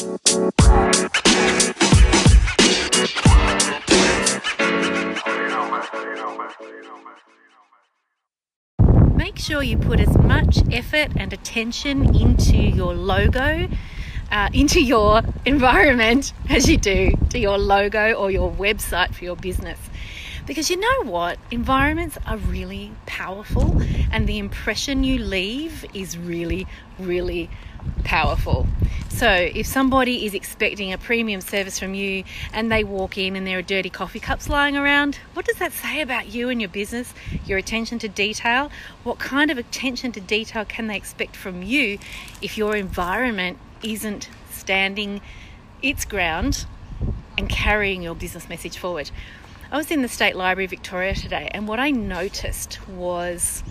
Make sure you put as much effort and attention into your logo, uh, into your environment as you do to your logo or your website for your business. Because you know what? Environments are really powerful, and the impression you leave is really, really powerful. So, if somebody is expecting a premium service from you and they walk in and there are dirty coffee cups lying around, what does that say about you and your business, your attention to detail? What kind of attention to detail can they expect from you if your environment isn't standing its ground and carrying your business message forward? I was in the State Library Victoria today, and what I noticed was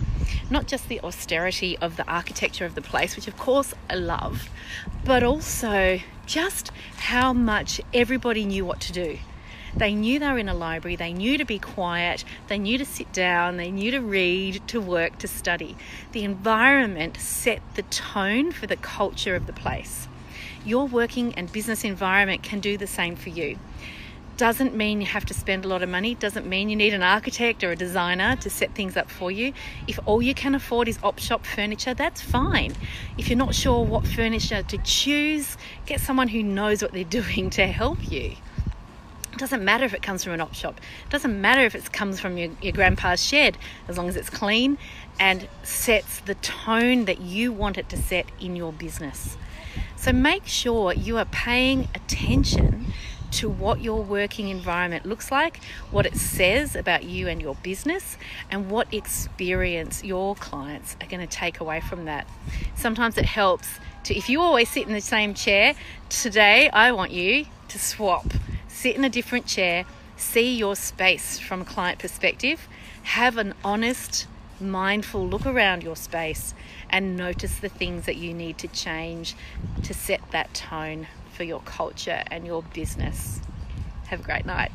not just the austerity of the architecture of the place, which of course I love, but also just how much everybody knew what to do. They knew they were in a library, they knew to be quiet, they knew to sit down, they knew to read, to work, to study. The environment set the tone for the culture of the place. Your working and business environment can do the same for you doesn't mean you have to spend a lot of money, doesn't mean you need an architect or a designer to set things up for you. If all you can afford is op shop furniture, that's fine. If you're not sure what furniture to choose, get someone who knows what they're doing to help you. It doesn't matter if it comes from an op shop. It doesn't matter if it comes from your, your grandpa's shed, as long as it's clean and sets the tone that you want it to set in your business. So make sure you are paying attention to what your working environment looks like, what it says about you and your business, and what experience your clients are going to take away from that. Sometimes it helps to, if you always sit in the same chair, today I want you to swap, sit in a different chair, see your space from a client perspective, have an honest, mindful look around your space and notice the things that you need to change to set that tone for your culture and your business. Have a great night.